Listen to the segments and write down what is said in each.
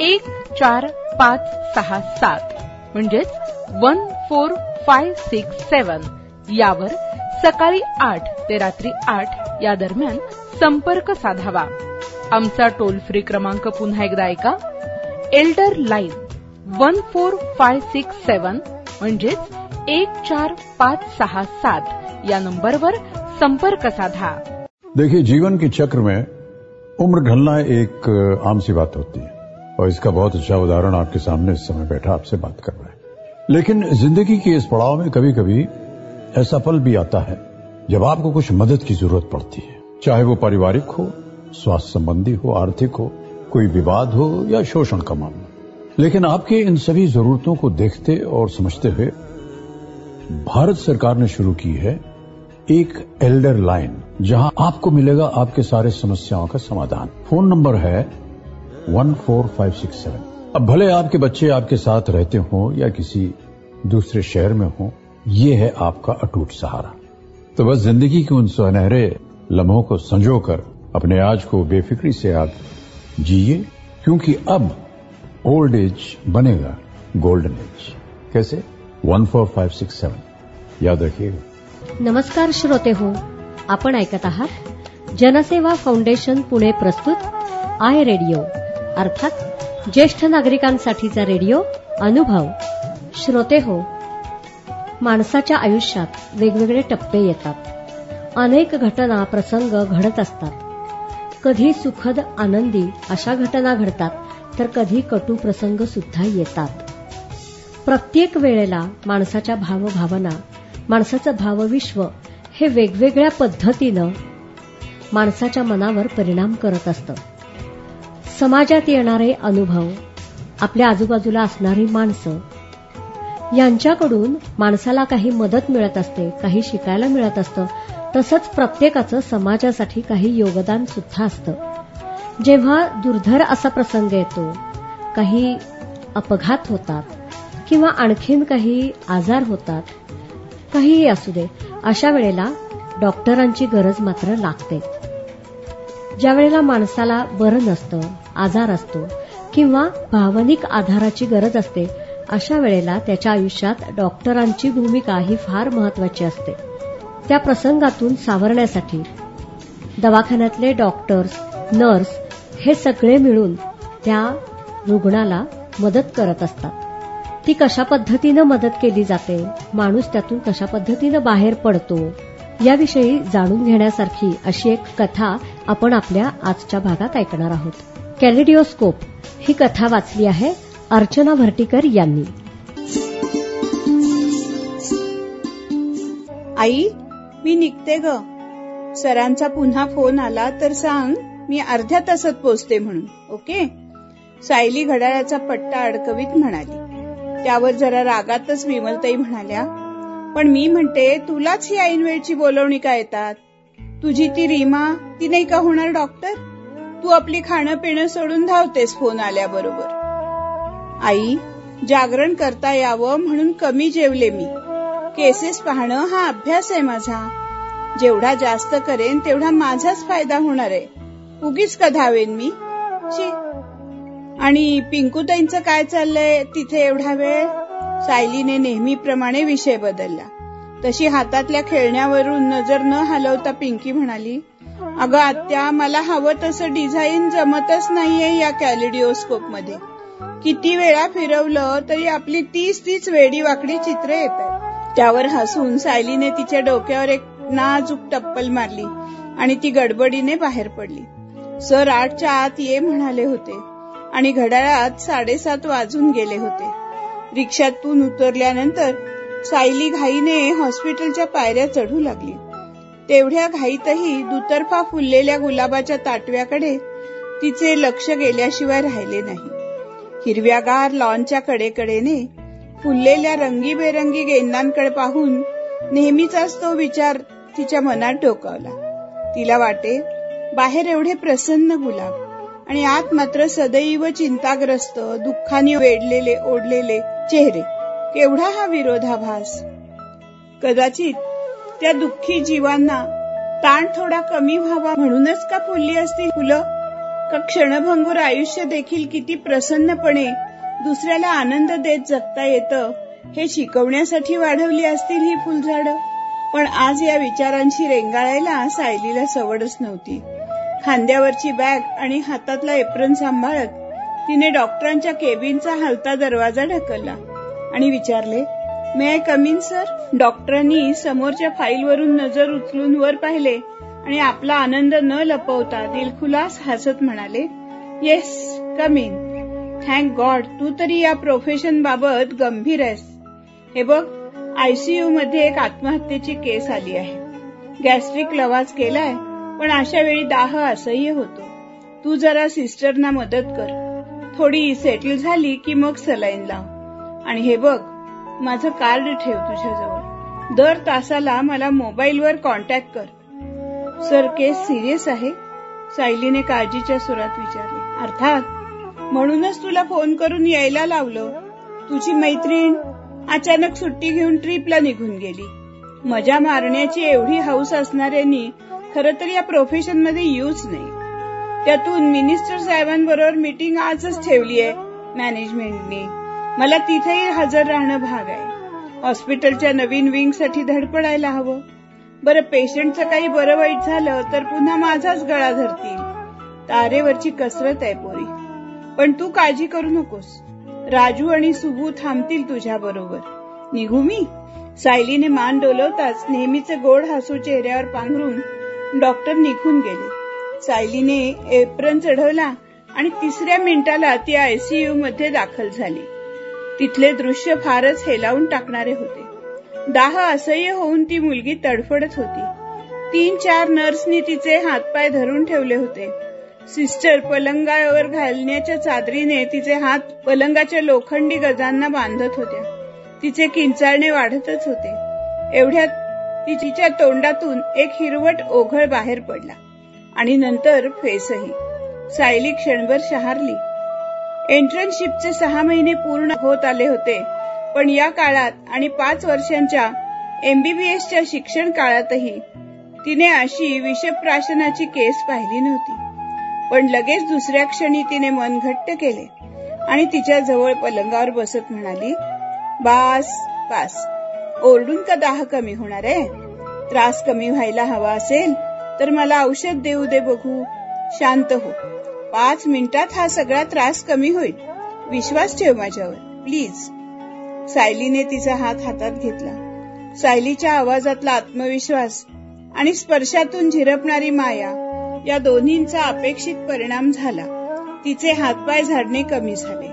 एक चार पाच सहा सात म्हणजेच one four five six seven यावर सकाळी आठ ते रात्री आठ या दरम्यान संपर्क साधावा. आमचा टोल फ्री क्रमांक पुन्हा एकदा ऐका. Elder line one four five six seven म्हणजेच एक चार पाच सहा सात या नंबरवर संपर्क साधा. देखिए जीवन के चक्र में उम्र ढलना एक आम सी बात होती है। और इसका बहुत अच्छा उदाहरण आपके सामने इस समय बैठा आपसे बात कर रहा है। लेकिन ज़िंदगी के इस पड़ाव में कभी कभी ऐसा पल भी आता है, जब आपको कुछ मदद की ज़रूरत पड़ती है। चाहे वो पारिवारिक हो, स्वास्थ्य संबंधी हो, आर्थिक हो, कोई विवाद हो या शोषण का मामला। लेकिन आपके इन सभी जरूरतों को देखते और समझते हुए भारत सरकार ने शुरू की है एक एल्डर लाइन, जहाँ आपको मिलेगा आपके सारे समस्याओं का समाधान। फ़ोन नंबर है one four five six seven अब भले आपके बच्चे आपके साथ रहते हों या किसी दूसरे शहर में हों ये है आपका अटूट सहारा। तो बस ज़िंदगी के उन सुनहरे लम्हों को संजोकर अपने आज को बेफिक्री से आप जिए क्योंकि अब ओल्ड एज बनेगा गोल्डन एज कैसे? One four five six seven याद रखिएगा। नमस्कार श्रोते हो आपण ऐकत आहात जनसेवा फाउंडेशन पुणे प्रस्तुत आय रेडिओ अर्थात ज्येष्ठ नागरिकांसाठीचा रेडिओ अनुभव. श्रोते हो. माणसाच्या आयुष्यात वेगवेगळे टप्पे येतात. अनेक घटना प्रसंग घडत असतात. कधी सुखद आनंदी अशा घटना घडतात तर कधी कटू प्रसंग सुद्धा येतात. प्रत्येक वेळेला माणसाच्या भावभावना माणसाचं भावविश्व हे वेगवेगळ्या पद्धतीनं माणसाच्या मनावर परिणाम करत असतं. समाजात येणारे अनुभव आपल्या आजूबाजूला असणारी माणसं यांच्याकडून माणसाला काही मदत मिळत असते काही शिकायला मिळत असतं तसंच प्रत्येकाचं समाजासाठी काही योगदान सुद्धा असतं. जेव्हा दुर्धर असा प्रसंग येतो काही अपघात होतात किंवा आणखीन काही आजार होतात काहीही असू दे अशा वेळेला डॉक्टरांची गरज मात्र लागते. ज्या वेळेला माणसाला बरं नसतं आजार असतो किंवा भावनिक आधाराची गरज असते अशा वेळेला त्याच्या आयुष्यात डॉक्टरांची भूमिका ही फार महत्वाची असते. त्या प्रसंगातून सावरण्यासाठी दवाखान्यातले डॉक्टर्स नर्स हे सगळे मिळून त्या रुग्णाला मदत करत असतात. ती कशा पद्धतीनं मदत केली जाते? माणूस त्यातून कशा पद्धतीनं बाहेर पडतो? याविषयी जाणून घेण्यासारखी अशी एक कथा आपण आपल्या आजच्या भागात ऐकणार आहोत. कॅलिडिओस्कोप ही कथा वाचली आहे अर्चना भर्टीकर यांनी. आई मी निघते ग. सरांचा पुन्हा फोन आला तर सांग मी अर्ध्या तासात पोचते म्हणून ओके? सायली घड्याळाचा पट्टा अडकवीत म्हणाली. त्यावर जरा रागातच विमलताई म्हणाल्या पण मी म्हणते तुलाच ही ऐनवेळची बोलवणी का येतात? तुझी ती रीमा ती नाही का होणार डॉक्टर? तू आपली खाणं पिणं सोडून धावतेस फोन आल्याबरोबर. आई जागरण करता यावं म्हणून कमी जेवले मी. केसेस पाहणं हा अभ्यास आहे माझा. जेवढा जास्त करेन तेवढा माझाच फायदा होणार आहे. उगीच का धावेन मी? आणि पिंकूताईंचं काय चाललंय तिथे एवढा वेळ? सायलीने नेहमीप्रमाणे विषय बदलला. तशी हातातल्या खेळण्यावरून नजर न हलवता पिंकी म्हणाली अगं आत्या मला हवं तसं डिझाईन जमतच नाहीये या कॅलिडिओस्कोपमध्ये किती वेळा फिरवलं तरी आपली तीच तीच वेडी वाकडी चित्र येत त्यावर हसून सायलीने तिच्या डोक्यावर एक नाजूक टप्पल मारली आणि ती गडबडीने बाहेर पडली. सर आठच्या आत ये म्हणाले होते आणि घड्याळात साडेसात वाजून गेले होते. रिक्षातून उतरल्यानंतर सायली घाईने हॉस्पिटलच्या पायऱ्या चढू लागली. तेवढ्या घाईतही दुतर्फा फुललेल्या गुलाबाच्या ताटव्याकडे तिचे लक्ष गेल्याशिवाय राहिले नाही. हिरव्यागार लॉनच्या कडेकडेने फुललेल्या रंगीबेरंगी गेंदांकडे पाहून नेहमीचाच तो विचार तिच्या मनात डोकावला. तिला वाटे बाहेर एवढे प्रसन्न गुलाब आणि आत मात्र सदैव चिंताग्रस्त दुःखाने वेढलेले ओढलेले चेहरे. केवढा हा विरोधाभास? कदाचित त्या दुःखी जीवांना ताण थोडा कमी व्हावा म्हणूनच का फुलली असतील फुलं? का क्षणभंगूर आयुष्य देखील किती प्रसन्नपणे दुसऱ्याला आनंद देत जगता येतं हे शिकवण्यासाठी वाढवली असतील ही फुलझाडं? पण आज या विचारांशी रेंगाळायला सायलीला सवडच नव्हती. खांद्यावरची बॅग आणि हातातला एप्रन सांभाळत तिने डॉक्टरांच्या केबिनचा हलता दरवाजा ढकलला आणि विचारले मे आय कमीन सर डॉक्टरांनी समोरच्या फाईलवरून नजर उचलून वर पाहिले आणि आपला आनंद न लपवता दिलखुलास हसत म्हणाले yes come in thank God तू तरी या प्रोफेशन बाबत गंभीर आहेस. हे बघ आयसीयू मध्ये एक आत्महत्येची केस आली आहे. गॅस्ट्रिक लवाज केलाय पण अशा वेळी दाह असह्य होतो. तू जरा सिस्टरना मदत कर. थोडी सेटल झाली की मग सलाईन लाव. आणि हे बघ माझं कार्ड ठेव तुझ्याजवळ. दर तासाला मला मोबाईलवर कॉन्टॅक्ट कर. सर केस सिरियस आहे. सायलीने काळजीच्या सुरात विचारले. अर्थात म्हणूनच तुला फोन करून यायला लावलं. तुझी मैत्रीण अचानक सुट्टी घेऊन ट्रिपला निघून गेली. मजा मारण्याची एवढी हौस असणाऱ्यांनी खर तर या प्रोफेशनमध्ये यूज नाही. त्यातून मिनिस्टर साहेबांबरोबर मीटिंग आजच ठेवली आहे मॅनेजमेंटने मला तिथेही हजर राहणं भाग आहे. हॉस्पिटलच्या नवीन विंगसाठी धडपडायला हवं. बरं पेशंटचं काही बरं वाईट झालं तर पुन्हा माझाच गळा धरतील. तारेवरची कसरत आहे पोरी. पण तू काळजी करू नकोस. राजू आणि सुबू थांबतील तुझ्या बरोबर. निघू मी? सायलीने मान डोलवताच नेहमीचे गोड हसू चेहऱ्यावर पांघरून डॉक्टर निघून गेले. सायलीने एप्रन चढवला आणि तिसऱ्या मिनिटाला ती आयसीयू मध्ये दाखल झाली. तिथले दृश्य फारच हेलावून टाकणारे होते. दाह असह्य होऊन ती मुलगी तडफडत होती. तीन चार नर्सनी तिचे हातपाय धरून ठेवले होते. सिस्टर पलंगावर घालण्याच्या चादरीने तिचे हात पलंगाच्या लोखंडी गजांना बांधत होत्या. तिचे किंचाळणे वाढतच होते. एवढ्यात तिच्या तोंडातून एक हिरवट ओघळ बाहेर पडला. आणि नंतर फेसही. सायली क्षणभर शहारली. एंट्रनशिपचे सहा महिने पूर्ण होत आले होते. पण या काळात आणि पाच वर्षांच्या एमबीबीएसच्या शिक्षण काळातही तिने अशी विषप्राशनाची केस पाहिली नव्हती. पण लगेच दुसऱ्या क्षणी तिने मन घट्ट केले. आणि तिच्या जवळ पलंगावर बसत म्हणाली बास बास. ओरडून का दाह कमी होणार आहे? त्रास कमी व्हायला हवा असेल तर मला औषध देऊ दे बघू. शांत हो. पाच मिनिटात हा सगळा त्रास कमी होईल. विश्वास ठेव माझ्यावर प्लीज. सायलीने तिचा हात हातात घेतला. सायलीच्या आवाजातला आत्मविश्वास आणि स्पर्शातून झिरपणारी माया या दोन्हींचा अपेक्षित परिणाम झाला. तिचे हातपाय झाडणे कमी झाले.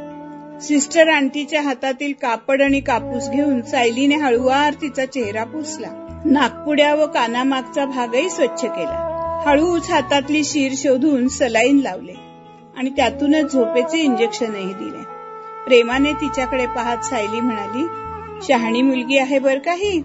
सिस्टर आंटीच्या हातातील कापड आणि कापूस घेऊन सायलीने हळुवार तिचा चेहरा पुसला. नागपुड्या व कानामागचा भागही स्वच्छ केला. हळूच हातातली शीर शोधून सलाईन लावले आणि त्यातूनच झोपेचे इंजेक्शनही दिले. प्रेमाने तिच्याकडे पाहत सायली म्हणाली शहाणी मुलगी आहे बर काही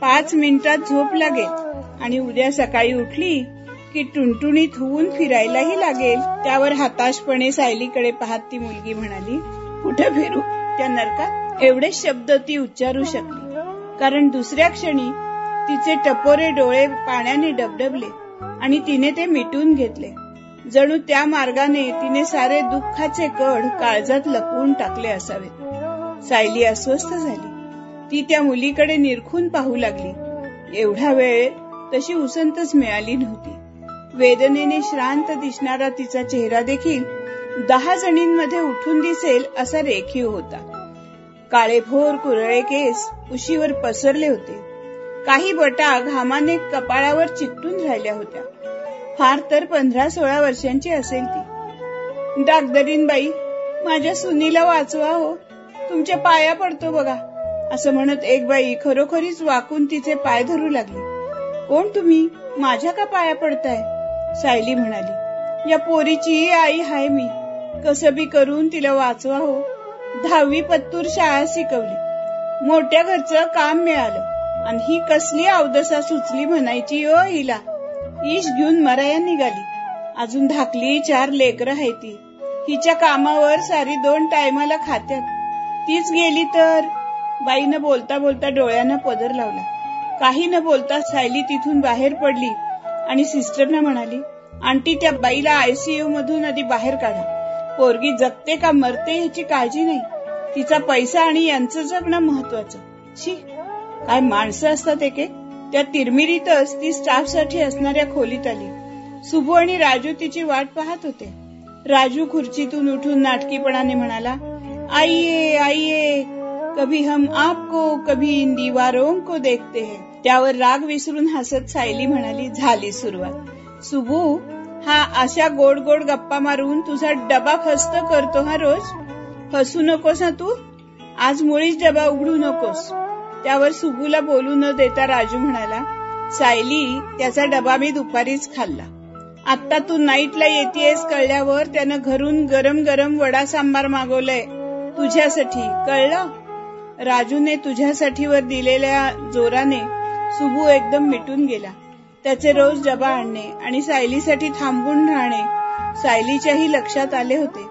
पाच मिनिटात झोप लागेल आणि उद्या सकाळी उठली की टुणटुणीत होऊन फिरायलाही लागेल. त्यावर हताशपणे सायलीकडे पाहत ती मुलगी म्हणाली कुठे फिरू? त्या नरकात? एवढे शब्द ती उच्चारू शकली. कारण दुसऱ्या क्षणी तिचे टपोरे डोळे पाण्याने डबडबले आणि तिने ते मिटून घेतले. जणू त्या मार्गाने तिने सारे दुःखाचे कड काळजात लपवून टाकले असावेत. सायली अस्वस्थ झाली. ती त्या मुलीकडे निरखून पाहू लागली. एवढा वेळ तशी उसंतच मिळाली नव्हती. वेदनेने श्रांत दिसणारा तिचा चेहरा देखील दहा जणींमध्ये उठून दिसेल असा रेखीव होता. काळेभोर कुरळे केस उशीवर पसरले होते. काही बटा घामाने कपाळावर चिकटून राहिल्या होत्या. फार तर पंधरा सोळा वर्षांची असेल ती. डागदरीन बाई माझ्या सुनीला वाचवा हो. तुमच्या पाया पडतो बघा. असं म्हणत एक बाई खरोखरीच वाकून तिचे पाय धरू लागली. कोण तुम्ही? माझ्या का पाया पडताय? सायली म्हणाली. या पोरीची आई हाय मी. कसं बी करून तिला वाचवा हो. दहावी पत्तूर शाळा शिकवली. मोठ्या घरचं काम मिळालं. आणि ही कसली अवदसा सुचली म्हणायची ओ हिला. ईश घेऊन मराया निघाली. अजून धाकली चार लेकरं आहे ती. हिच्या कामावर सारी दोन टायमाला खात्यात. तीच गेली तर? बाईनं बोलता बोलता डोळ्यानं पदर लावला. काही न बोलता सायली तिथून बाहेर पडली आणि सिस्टरना म्हणाली आंटी त्या बाईला आयसीयू मधून आधी बाहेर काढा. पोरगी जगते का मरते ह्याची काळजी नाही. तिचा पैसा आणि यांचं जगणं महत्वाचं शी काय माणसं असतात एके? त्या तिरमिरीतच ती स्टाफसाठी असणाऱ्या खोलीत आली. सुबू आणि राजू तिची वाट पाहत होते. राजू खुर्चीतून उठून नाटकीपणाने म्हणाला आईये आईये कभी हम आपको कभी इन दीवारों को देखते हैं. त्यावर राग विसरून हसत सायली म्हणाली झाली सुरुवात. सुबू हा अशा गोड गोड गप्पा मारून तुझा डबा फस्त करतो हा रोज? फसू नकोस हा तू? आज मुळीच डबा उघडू नकोस. त्यावर सुबूला बोलू न देता राजू म्हणाला सायली त्याचा डबा मी दुपारीच खाल्ला. आता तू नाईटला येतेस कळल्यावर त्यानं घरून गरम गरम वडा सांबार मागवलंय. तुझ्यासाठी कळलं? राजूने तुझ्यासाठी वर दिलेल्या जोराने सुबू एकदम मिटून गेला. त्याचे रोज डबा आणणे आणि सायलीसाठी थांबून राहणे सायलीच्याही लक्षात आले होते.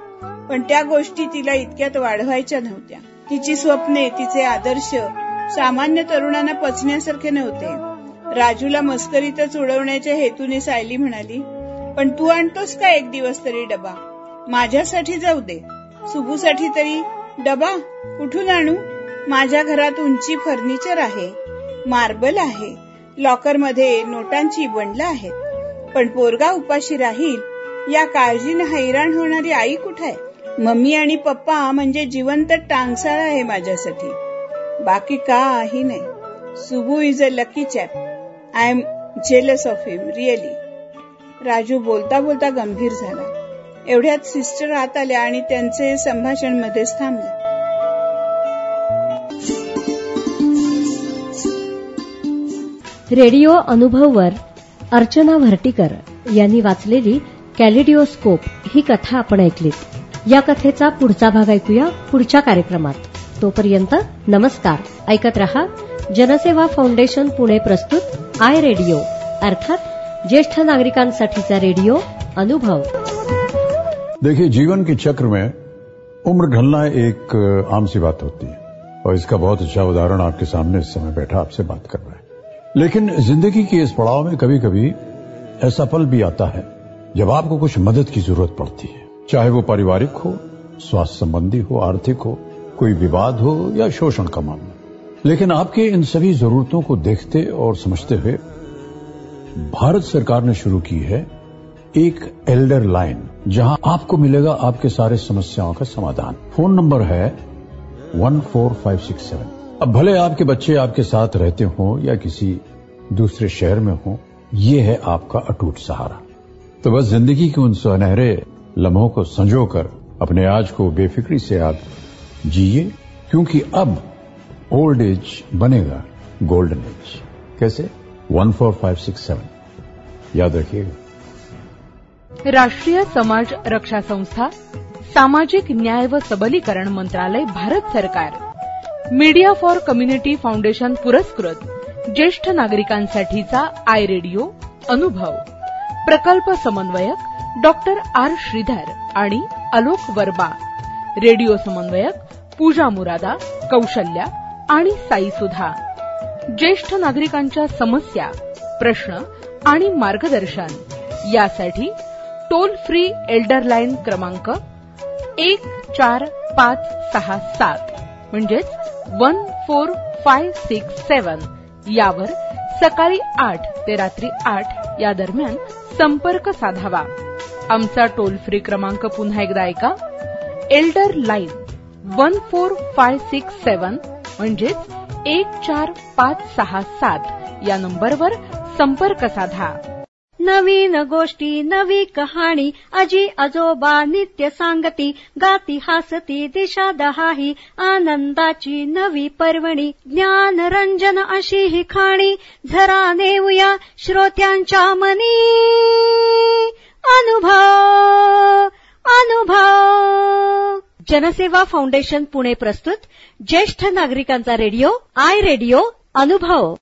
पण त्या गोष्टी तिला इतक्यात वाढवायच्या नव्हत्या. तिची स्वप्ने तिचे आदर्श सामान्य तरुणांना पचण्यासारखे नव्हते. राजूला मस्करीतच उडवण्याच्या हेतूने सायली म्हणाली पण तू आणतोस का एक दिवस तरी डबा? माझ्यासाठी जाऊ दे. सुबूसाठी तरी. डबा? कुठून आणू? माझ्या घरात उंची फर्निचर आहे. मार्बल आहे. लॉकरमध्ये नोटांची बंडलं आहेत. पण पोरगा उपाशी राहील. या काळजीने हैराण होणारी आई कुठे आहे? मम्मी आणि पप्पा म्हणजे जिवंत टांगसाळ आहे माझ्यासाठी. बाकी काही नाही. Subu is a lucky chap I am jealous of him really Raju बोलता बोलता गंभीर झाला. एवढ्यात सिस्टर आत आल्या आणि त्यांचे संभाषण मध्येच थांबले. रेडिओ अनुभववर अर्चना भर्टीकर यांनी वाचलेली कॅलिडिओस्कोप ही कथा आपण ऐकलीत. या कथेचा पुढचा भाग ऐकूया पुढच्या कार्यक्रमात. तोपर्यंत नमस्कार. ऐकत रहा जनसेवा फाउंडेशन पुणे प्रस्तुत आय रेडिओ, अर्थात ज्येष्ठ नागरिकांसाठीचा रेडिओ अनुभव. देखिए, जीवन के चक्र में उम्र ढलना एक आम सी बात होती है। और इसका बहुत अच्छा उदाहरण आपके सामने इस समय बैठा आपसे बात कर रहा है। लेकिन ज़िंदगी के इस पड़ाव में कभी कभी ऐसा पल भी आता है जब आपको कुछ मदद की ज़रूरत पड़ती है। चाहे वो पारिवारिक हो, स्वास्थ्य संबंधी हो, आर्थिक हो कोई विवाद हो या शोषण का मामला। लेकिन आपके इन सभी जरूरतों को देखते और समझते हुए, भारत सरकार ने शुरू की है एक एल्डर लाइन, जहाँ आपको मिलेगा आपके सारे समस्याओं का समाधान। फ़ोन नंबर है one four five six seven. अब भले आपके बच्चे आपके साथ रहते हो या किसी दूसरे शहर में हो, ये है आपका अटूट सहारा। तो बस ज़िंदगी के उन सुनहरे लम्हों को संजो कर, अपने आज को बेफिक्री से आप जिए क्योंकि अब ओल्ड एज बनेगा गोल्डन एज कैसे? One four five six seven याद रखिएगा। राष्ट्रीय समाज रक्षा संस्था सामाजिक न्याय व सबलीकरण मंत्रालय भारत सरकार. मीडिया फॉर कम्युनिटी फाउंडेशन पुरस्कृत ज्येष्ठ नागरिकांसाठीचा आय रेडिओ अनुभव. प्रकल्प समन्वयक डॉक्टर आर श्रीधर आणि अलोक वर्मा. रेडिओ समन्वयक पूजा मुरादा कौशल्या आणि साई सुधा ज्येष्ठ नागरिकांच्या समस्या प्रश्न आणि मार्गदर्शन. यासाठी टोल फ्री एल्डर लाईन क्रमांक एक चार पाच सहा सात म्हणजेच one four five six seven. यावर सकाळी आठ ते रात्री आठ या दरम्यान संपर्क साधावा. आमचा टोल फ्री क्रमांक पुन्हा एकदा ऐका. Elder line. One four five six seven म्हणजेच एक चार पाच सहा सात या नंबरवर संपर्क साधा. नवीन गोष्टी नवी कहाणी अजी आजोबा नित्य सांगती गाती हासती दिशा दहाही आनंदाची नवी पर्वणी ज्ञान रंजन अशी ही खाणी. झरा नेऊया श्रोत्यांच्या मनी. अनुभव अनुभव. जनसेवा फाउंडेशन पुणे प्रस्तुत ज्येष्ठ नागरिकांचा रेडिओ आय रेडिओ अनुभव.